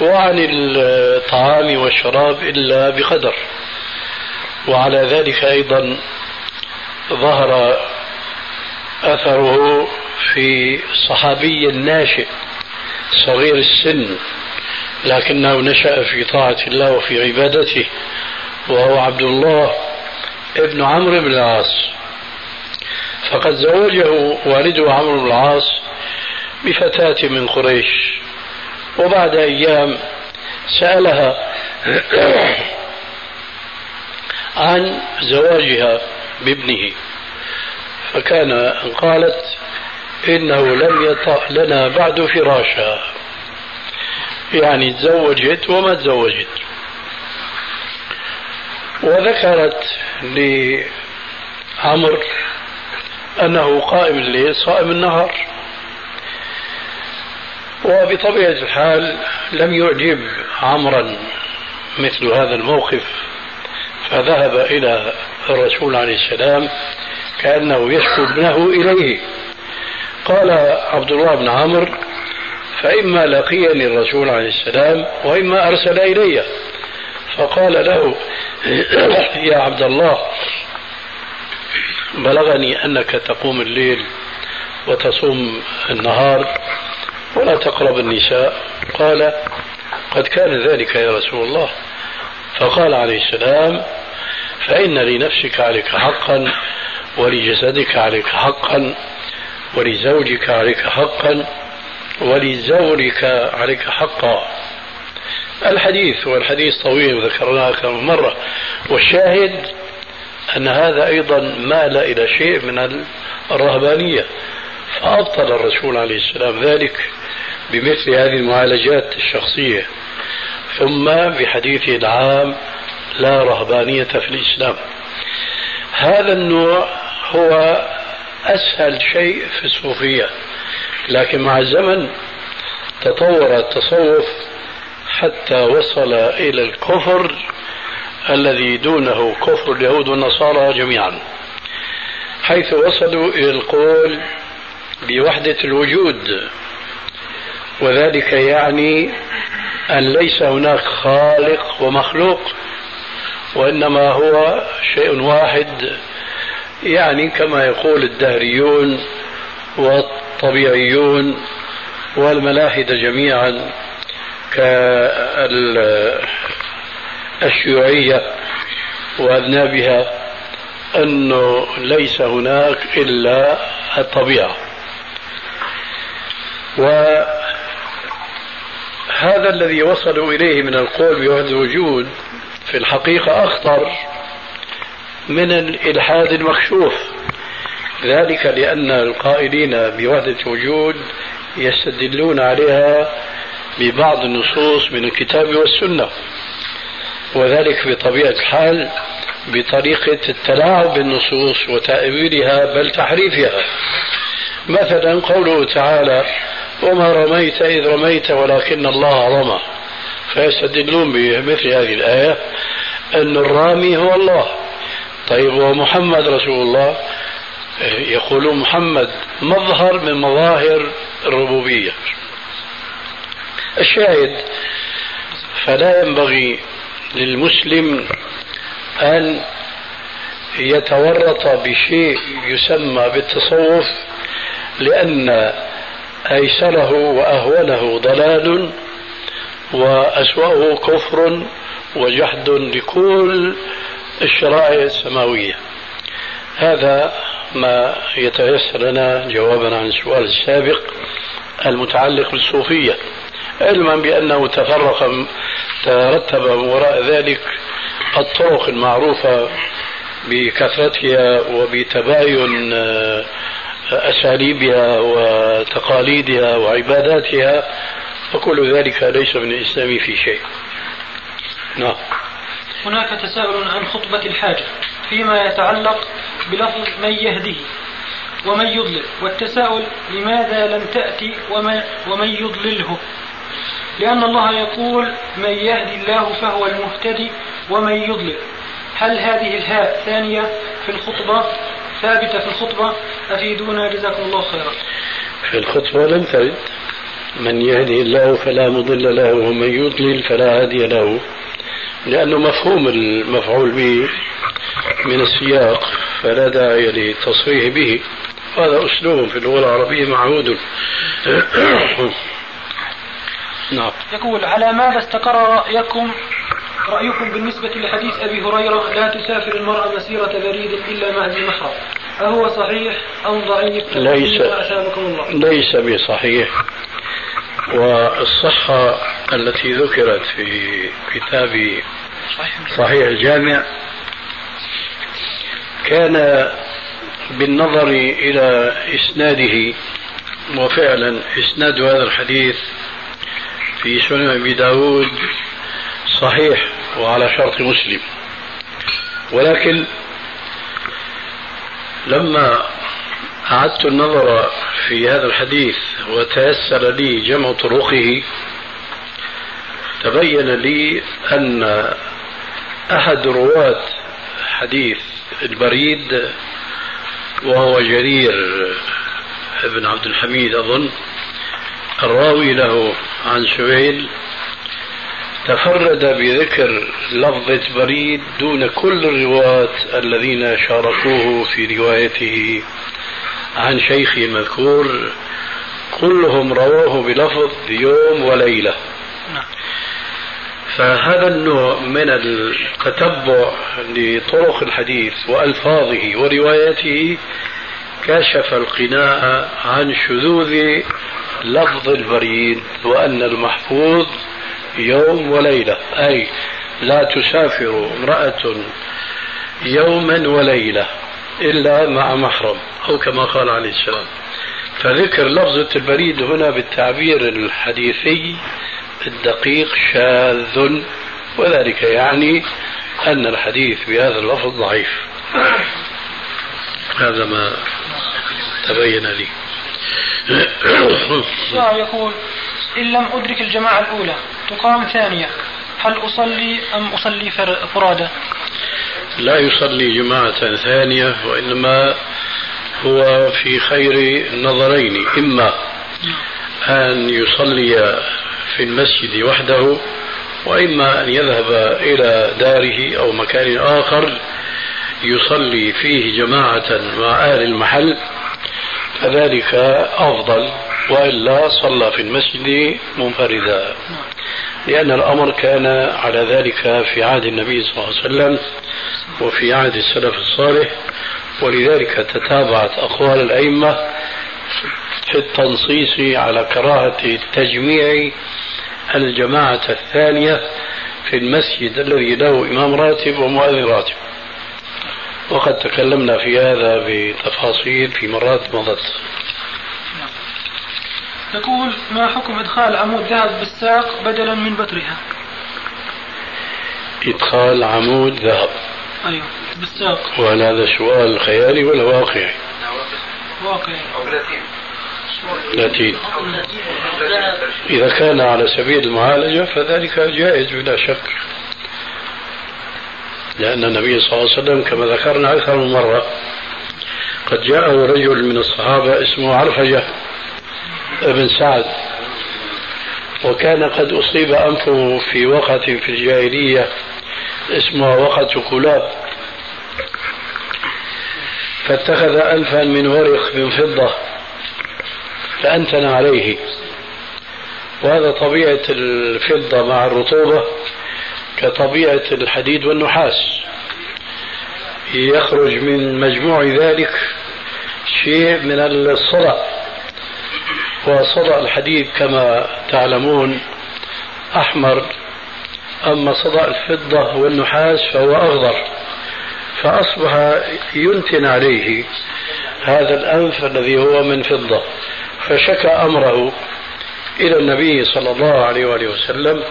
S3: وعن الطعام والشراب إلا بقدر. وعلى ذلك أيضا ظهر أثره في صحابي ناشئ صغير السن لكنه نشأ في طاعة الله وفي عبادته. وهو عبد الله ابن عمرو بن العاص. فقد زوجه والده عمرو بن العاص بفتاة من قريش. وبعد أيام سألها [clears throat] عن زواجها بابنه. فكان قالت إنه لم يطأ لنا بعد فراشا يعني تزوجت وما تزوجت. وذكرت لعمر أنه قائم الليل صائم النهار. وبطبيعة الحال لم يعجب عمرا مثل هذا الموقف فذهب إلى الرسول عليه السلام كأنه يشكو ابنه إليه. قال عبد الله بن عمرو فإما لقيني الرسول عليه السلام وإما أرسل إلي. فقال له [coughs] يا عبد الله بلغني أنك تقوم الليل وتصوم النهار ولا تقرب النساء. قال قد كان ذلك يا رسول الله. فقال عليه السلام فإن لنفسك عليك حقا ولجسدك عليك حقا ولزوجك عليك حقا ولزورك عليك حقا. الحديث والحديث طويل ذكرناه كم مرة. والشاهد أن هذا أيضا مال إلى شيء من الرهبانية. فأبطل الرسول عليه السلام ذلك بمثل هذه المعالجات الشخصية. ثم بحديثه العام لا رهبانية في الإسلام. هذا النوع هو أسهل شيء في الصوفية. لكن مع الزمن تطور التصوف حتى وصل إلى الكفر الذي دونه كفر اليهود والنصارى جميعا. حيث وصلوا إلى القول بوحدة الوجود. وذلك يعني أن ليس هناك خالق ومخلوق وإنما هو شيء واحد يعني كما يقول الدهريون والطبيعيون والملاحدة جميعا. كالشيوعية وأذنابها أنه ليس هناك إلا الطبيعة. وهذا الذي وصلوا إليه من القول بوحدة الوجود في الحقيقة أخطر من الإلحاد المكشوف. ذلك لأن القائلين بوحدة الوجود يستدلون عليها ببعض النصوص من الكتاب والسنة وذلك بطبيعة الحال بطريقة التلاعب بالنصوص وتأويلها بل تحريفها. مثلا قوله تعالى وما رميت إذ رميت ولكن الله رمى فيستدلون بمثل هذه الآية أن الرامي هو الله. طيب ومحمد رسول الله؟ يقولون محمد مظهر من مظاهر الربوبية. الشاهد. فلا ينبغي للمسلم أن يتورط بشيء يسمى بالتصوف لأن أيسره وأهونه ضلال وأسوأه كفر وجحد لكل الشرائع السماوية. هذا ما يتيسر لنا جوابا عن السؤال السابق المتعلق بالصوفية. علما بأنه تفرق ترتب وراء ذلك الطرق المعروفة بكثرتها وبتباين آه، أساليبها وتقاليدها وعباداتها فكل ذلك ليس من الإسلام في شيء. نعم.
S4: هناك تساؤل عن خطبة الحاجة فيما يتعلق بلفظ من يهده ومن يضلل والتساؤل لماذا لم تأتي ومن, ومن يضلله؟ لأن الله يقول من يهدي الله فهو المهتدي ومن يضلل. هل هذه الهاء ثانية في الخطبة ثابتة في الخطبة؟ أفيدونا جزاكم الله خيرا.
S3: في الخطبة لم ترد. من يهدي الله فلا مضل له ومن يضلل فلا هادي له. لأنه مفهوم المفعول به من السياق فلا داعي للتصريح به. هذا أسلوب في اللغة العربية معهود. [clears throat]
S4: نعم. يقول على ماذا استقر رأيكم رأيكم بالنسبة لحديث أبي هريرة لا تسافر المرأة مسيرة بريد إلا مع ذي محرم. أهو صحيح أم ضعيف؟
S3: ليس. الله. ليس بصحيح. والصحة التي ذكرت في كتاب صحيح الجامع كان بالنظر إلى إسناده وفعلا إسناد هذا الحديث في سنن أبي داود صحيح وعلى شرط مسلم. ولكن لما أعدت النظر في هذا الحديث وتيسر لي جمع طرقه تبين لي أن أحد رواة حديث البريد وهو جرير بن عبد الحميد أظن الراوي له عن سهيل تفرد بذكر لفظة بريد دون كل الرواة الذين شاركوه في روايته عن شيخه المذكور كلهم رواه بلفظ يوم وليلة. فهذا النوع من التتبع لطرق الحديث وألفاظه ورواياته كشف القناع عن شذوذ لفظ البريد وأن المحفوظ يوم وليلة. أي لا تسافر امرأة يوما وليلة إلا مع محرم أو كما قال عليه السلام. فذكر لفظة البريد هنا بالتعبير الحديثي الدقيق شاذ وذلك يعني أن الحديث بهذا اللفظ ضعيف. هذا ما تبين لي.
S4: يقول إن لم أدرك الجماعة الأولى تقام ثانية هل أصلي أم أصلي فرادى؟
S3: لا يصلي جماعة ثانية وإنما هو في خير النظرين. إما أن يصلي في المسجد وحده وإما أن يذهب إلى داره أو مكان آخر يصلي فيه جماعة مع أهل المحل. فذلك أفضل وإلا صلى في المسجد منفردا. لأن الأمر كان على ذلك في عهد النبي صلى الله عليه وسلم وفي عهد السلف الصالح. ولذلك تتابعت أقوال الأئمة في التنصيص على كراهة تجميع الجماعة الثانية في المسجد الذي له إمام راتب ومؤذن راتب. وقد تكلمنا في هذا بتفاصيل في مرات مضت.
S4: يقول ما حكم إدخال عمود ذهب بالساق بدلا من بترها؟
S3: إدخال عمود ذهب.
S4: أيوه بالساق.
S3: وهل هذا سؤال خيالي ولا واقعي؟
S4: واقعي.
S2: لاتين
S3: إذا كان على سبيل المعالجة فذلك جائز بلا شك. لأن النبي صلى الله عليه وسلم كما ذكرنا أكثر من مرة قد جاءه رجل من الصحابة اسمه عرفجة ابن سعد وكان قد أصيب أنفه في وقعة في الجاهلية اسمها وقعة كلاب. فاتخذ أنفا من ورق من فضة فأنتن عليه. وهذا طبيعة الفضة مع الرطوبة كطبيعة الحديد والنحاس. يخرج من مجموع ذلك شيء من الصدى وصدى الحديد كما تعلمون أحمر أما صدى الفضة والنحاس فهو أخضر فأصبح ينتن عليه هذا الأنف الذي هو من فضة. فشكى أمره إلى النبي صلى الله عليه وآله وسلم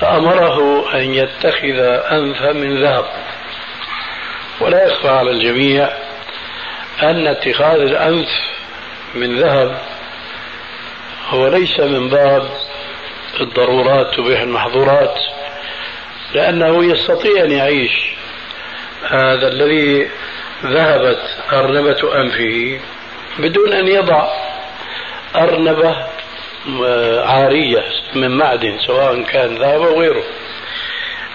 S3: فأمره أن يتخذ أنفا من ذهب. ولا يخفى على الجميع أن اتخاذ الأنف من ذهب هو ليس من باب الضرورات تبيح المحظورات لأنه يستطيع أن يعيش هذا الذي ذهبت أرنبة أنفه بدون أن يضع أرنبة عارية من معدن سواء كان ذهب أو غيره.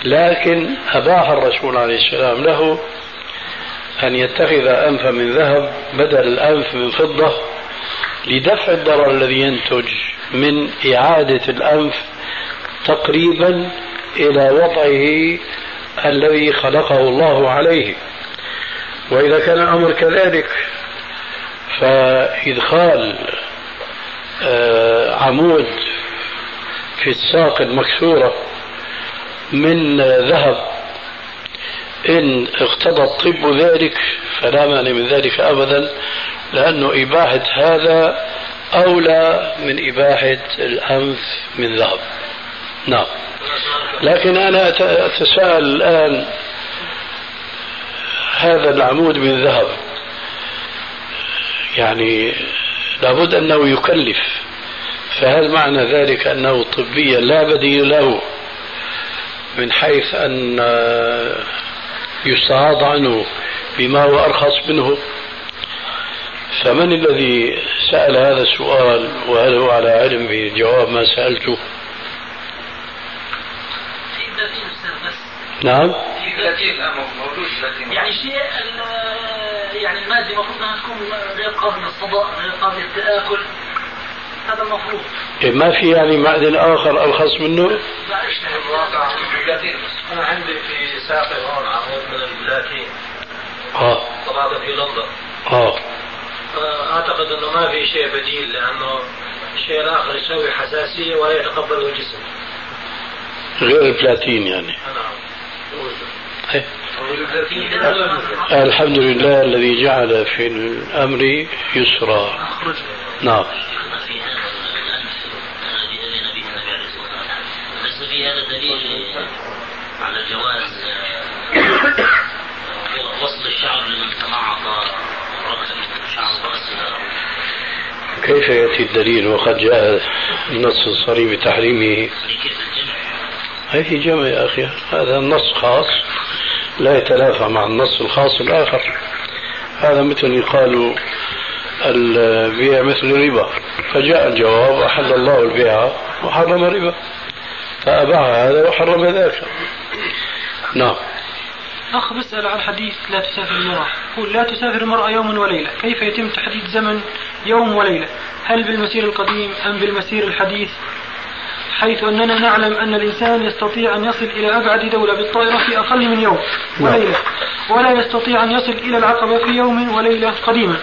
S3: لكن أباح الرسول عليه السلام له أن يتخذ أنفا من ذهب بدل الأنف من فضة لدفع الضرر الذي ينتج من إعادة الأنف تقريبا إلى وضعه الذي خلقه الله عليه. وإذا كان الأمر كذلك فإدخال عمود في الساق المكسورة من ذهب. إن اقتضى الطب ذلك فلا مانع من ذلك أبدا لأنه إباحة هذا أولى من إباحة الأنف من ذهب. نعم. لكن أنا أتساءل الآن هذا العمود من ذهب يعني لابد أنه يكلف. فهل معنى ذلك أنه طبيا لا بديل له من حيث أن يستعاض عنه بما هو أرخص منه؟ فمن الذي سأل هذا السؤال وهل هو على علم بجواب ما سألته؟ نعم.
S1: يعني شيء يعني المادة المفروض أنها تكون غير قابل للصداء غير قابل للتآكل. هذا المفروض.
S3: إيه، ما في يعني معدن آخر أرخص منه؟
S1: لا
S2: أنا عندي في ساقي هون عمود من البلاتين
S3: آه.
S2: طبعا في لندن.
S3: آه.
S2: اعتقد إنه ما في شيء بديل لأنه الشيء الآخر يسوي حساسية ولا يتقبله الجسم.
S3: غير البلاتين يعني.
S2: نعم.
S3: الحمد لله الذي جعل في الأمر يسرا. نعم.
S5: في هذا على الشعر لمن
S3: كيف يأتي الدليل وقد جاء النص الصريح بتحريمه؟ هي في جمع يا أخي. هذا النص خاص لا يتلافى مع النص الخاص الآخر. هذا مثل يقال البيع مثل الربا فجاء الجواب أحل الله البيع وحرم الربا. فأباع هذا وحرم ذاك. نعم.
S4: أخ بسأل عن حديث لا تسافر المرأة. يقول لا تسافر المرأة يوما وليلة كيف يتم تحديد زمن يوم وليلة؟ هل بالمسير القديم أم بالمسير الحديث حيث أننا نعلم أن الإنسان يستطيع أن يصل إلى أبعد دولة بالطائرة في أقل من يوم وليلة. ولا يستطيع أن يصل إلى العقبة في يوم وليلة قديما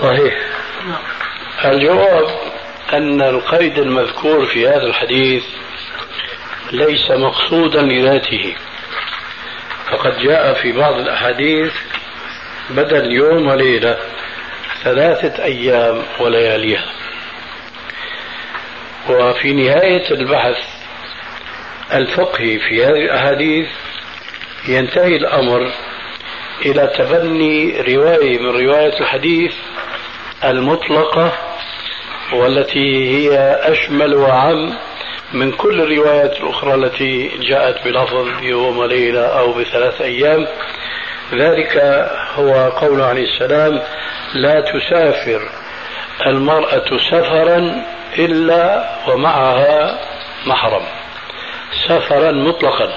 S3: صحيح. نعم. الجواب أن القيد المذكور في هذا الحديث ليس مقصودا لذاته. فقد جاء في بعض الأحاديث بدل يوم وليلة ثلاثة أيام ولياليها. وفي نهاية البحث الفقهي في هذه الأحاديث ينتهي الأمر إلى تبني رواية من رواية الحديث المطلقة والتي هي أشمل وأعم من كل الروايات الأخرى التي جاءت بلفظ يوم وليلة أو بثلاث أيام. ذلك هو قول عليه السلام لا تسافر المرأة سفرا إلا ومعها محرم. سفرا مطلقا.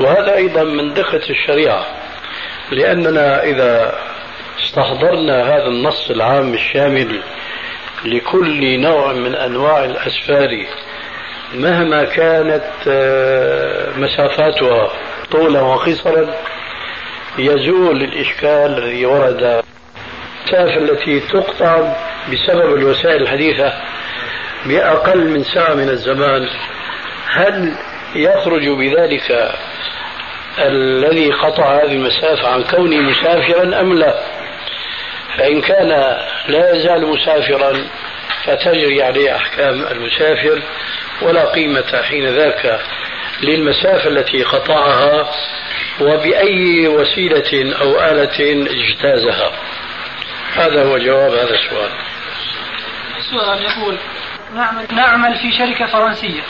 S3: وهذا أيضا من دقة الشريعة لأننا إذا استحضرنا هذا النص العام الشامل لكل نوع من أنواع الأسفار مهما كانت آه، مسافاتها طولا وقصرا يزول الإشكال الذي ورد المسافة التي تقطع بسبب الوسائل الحديثة بأقل من ساعة من الزمان هل يخرج بذلك الذي قطع هذه المسافة عن كونه مسافرا أم لا؟ فإن كان لا يزال مسافرا فتجري عليه أحكام المسافر ولا قيمة حين ذاك للمسافة التي قطعها وبأي وسيلة أو آلة اجتازها. هذا هو جواب هذا السؤال.
S4: السؤال يقول نعمل, نعمل في شركة فرنسية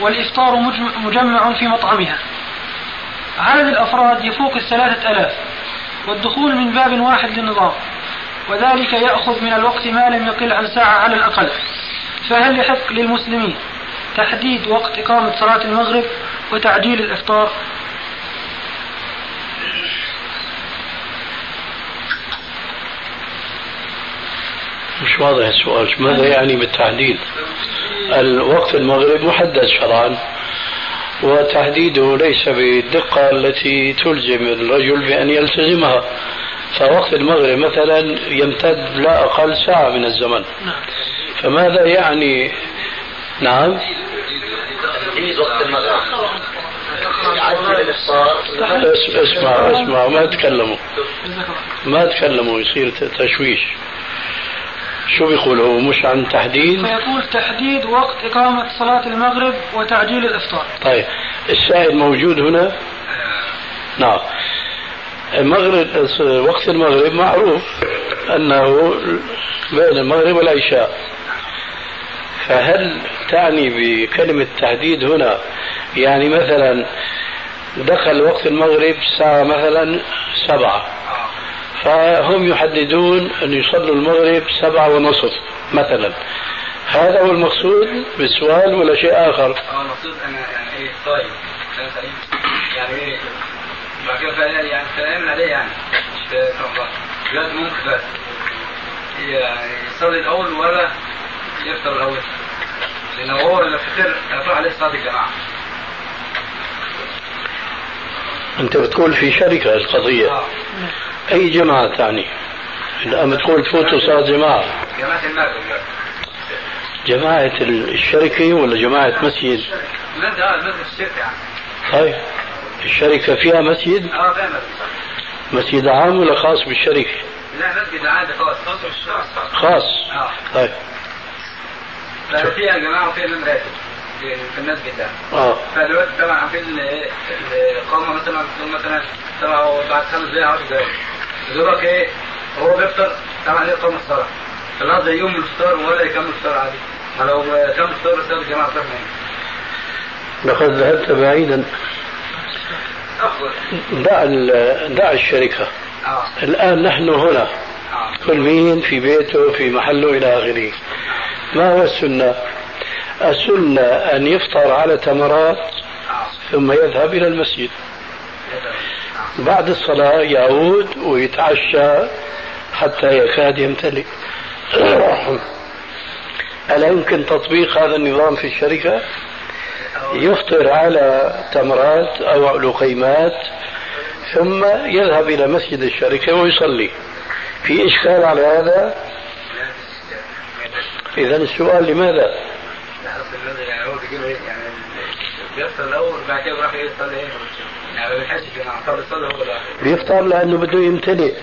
S4: والإفطار مجمع في مطعمها. عدد الأفراد يفوق الثلاثة ألاف والدخول من باب واحد للنظام وذلك يأخذ من الوقت ما لم يقل عن ساعة على الأقل. فهل يحق للمسلمين تحديد وقت إقامة صلاة المغرب وتعجيل الإفطار؟
S3: مش واضح السؤال ماذا يعني بالتحديد؟ الوقت المغرب محدد شرعا وتحديده ليس بالدقة التي تلزم الرجل بأن يلتزمها. فوقت المغرب مثلا يمتد لا أقل ساعة من الزمن. فماذا يعني؟ نعم. وقت المغرب. أسمع أسمع ما تكلموا ما تكلموا يصير تشويش. شو بيقول هو؟ مش عن تحديد؟
S4: فيقول تحديد وقت إقامة صلاة المغرب وتعجيل الإفطار.
S3: طيب الشاهد موجود هنا؟ نعم. المغرب وقت المغرب معروف أنه بين المغرب والعشاء. فهل تعني بكلمة تحديد هنا؟ يعني مثلا دخل وقت المغرب الساعة مثلا سبعة. فهم يحددون أن يصلوا المغرب سبعة ونصف مثلا هذا هو المقصود بالسؤال ولا شيء آخر؟
S6: المقصود أنا يعني إيه طيب يعني إيه يعني فاهم عليه يعني دلوقتي ممكن بس يعني يصلي الأول ولا يفطر الأول؟ لأنه هو لو فطر هيروح عليه صلاة الجماعة
S3: أنت بتقول في شركة القضية آه. أي جماعة تعني؟ الآن بتقول تفوتوا صلاة جماعة.
S6: جماعة المغرب
S3: جماعة الشركة ولا جماعة مسجد؟
S6: مسجد مسجد الشركة يعني.
S3: طيب. الشركة فيها مسجد؟
S6: آه فيها مسجد.
S3: مسجد عام ولا خاص بالشركة؟
S6: لا مسجد عادي خاص.
S3: خاص آه. طيب.
S6: فيها جماعة وفيها إمام راتب في المسجد ده. آه. فدلوقتي طبعا عارفين الإقامة مثلا مثلا طبعا بعد خمس دقايق 10 دقايق. دوبك إيه؟ هو بيفطر طبعا إيه إقامة الصلاة فالنهارده يوم الفطار ولا يكمل الفطار عادي. ما لو كمل الفطار بس الجماعة تروح
S3: لقد ذهبت بعيدا دع دع الشركة. آه. الآن نحن هنا. آه. كل مين في بيته في محله إلى آخره. ما هو السنة؟ السنة أن يفطر على تمرات ثم يذهب إلى المسجد. بعد الصلاة يعود ويتعشى حتى يكاد يمتلئ [clears throat] ألا يمكن تطبيق هذا النظام في الشركة؟ يفطر على تمرات أو لقيمات ثم يذهب إلى مسجد الشركة ويصلي في إشكال على هذا؟ إذا السؤال لماذا؟ بيفطر الأول بعد كده بيروح يصلي يعني بيفطر لأنه بده يمتلئ.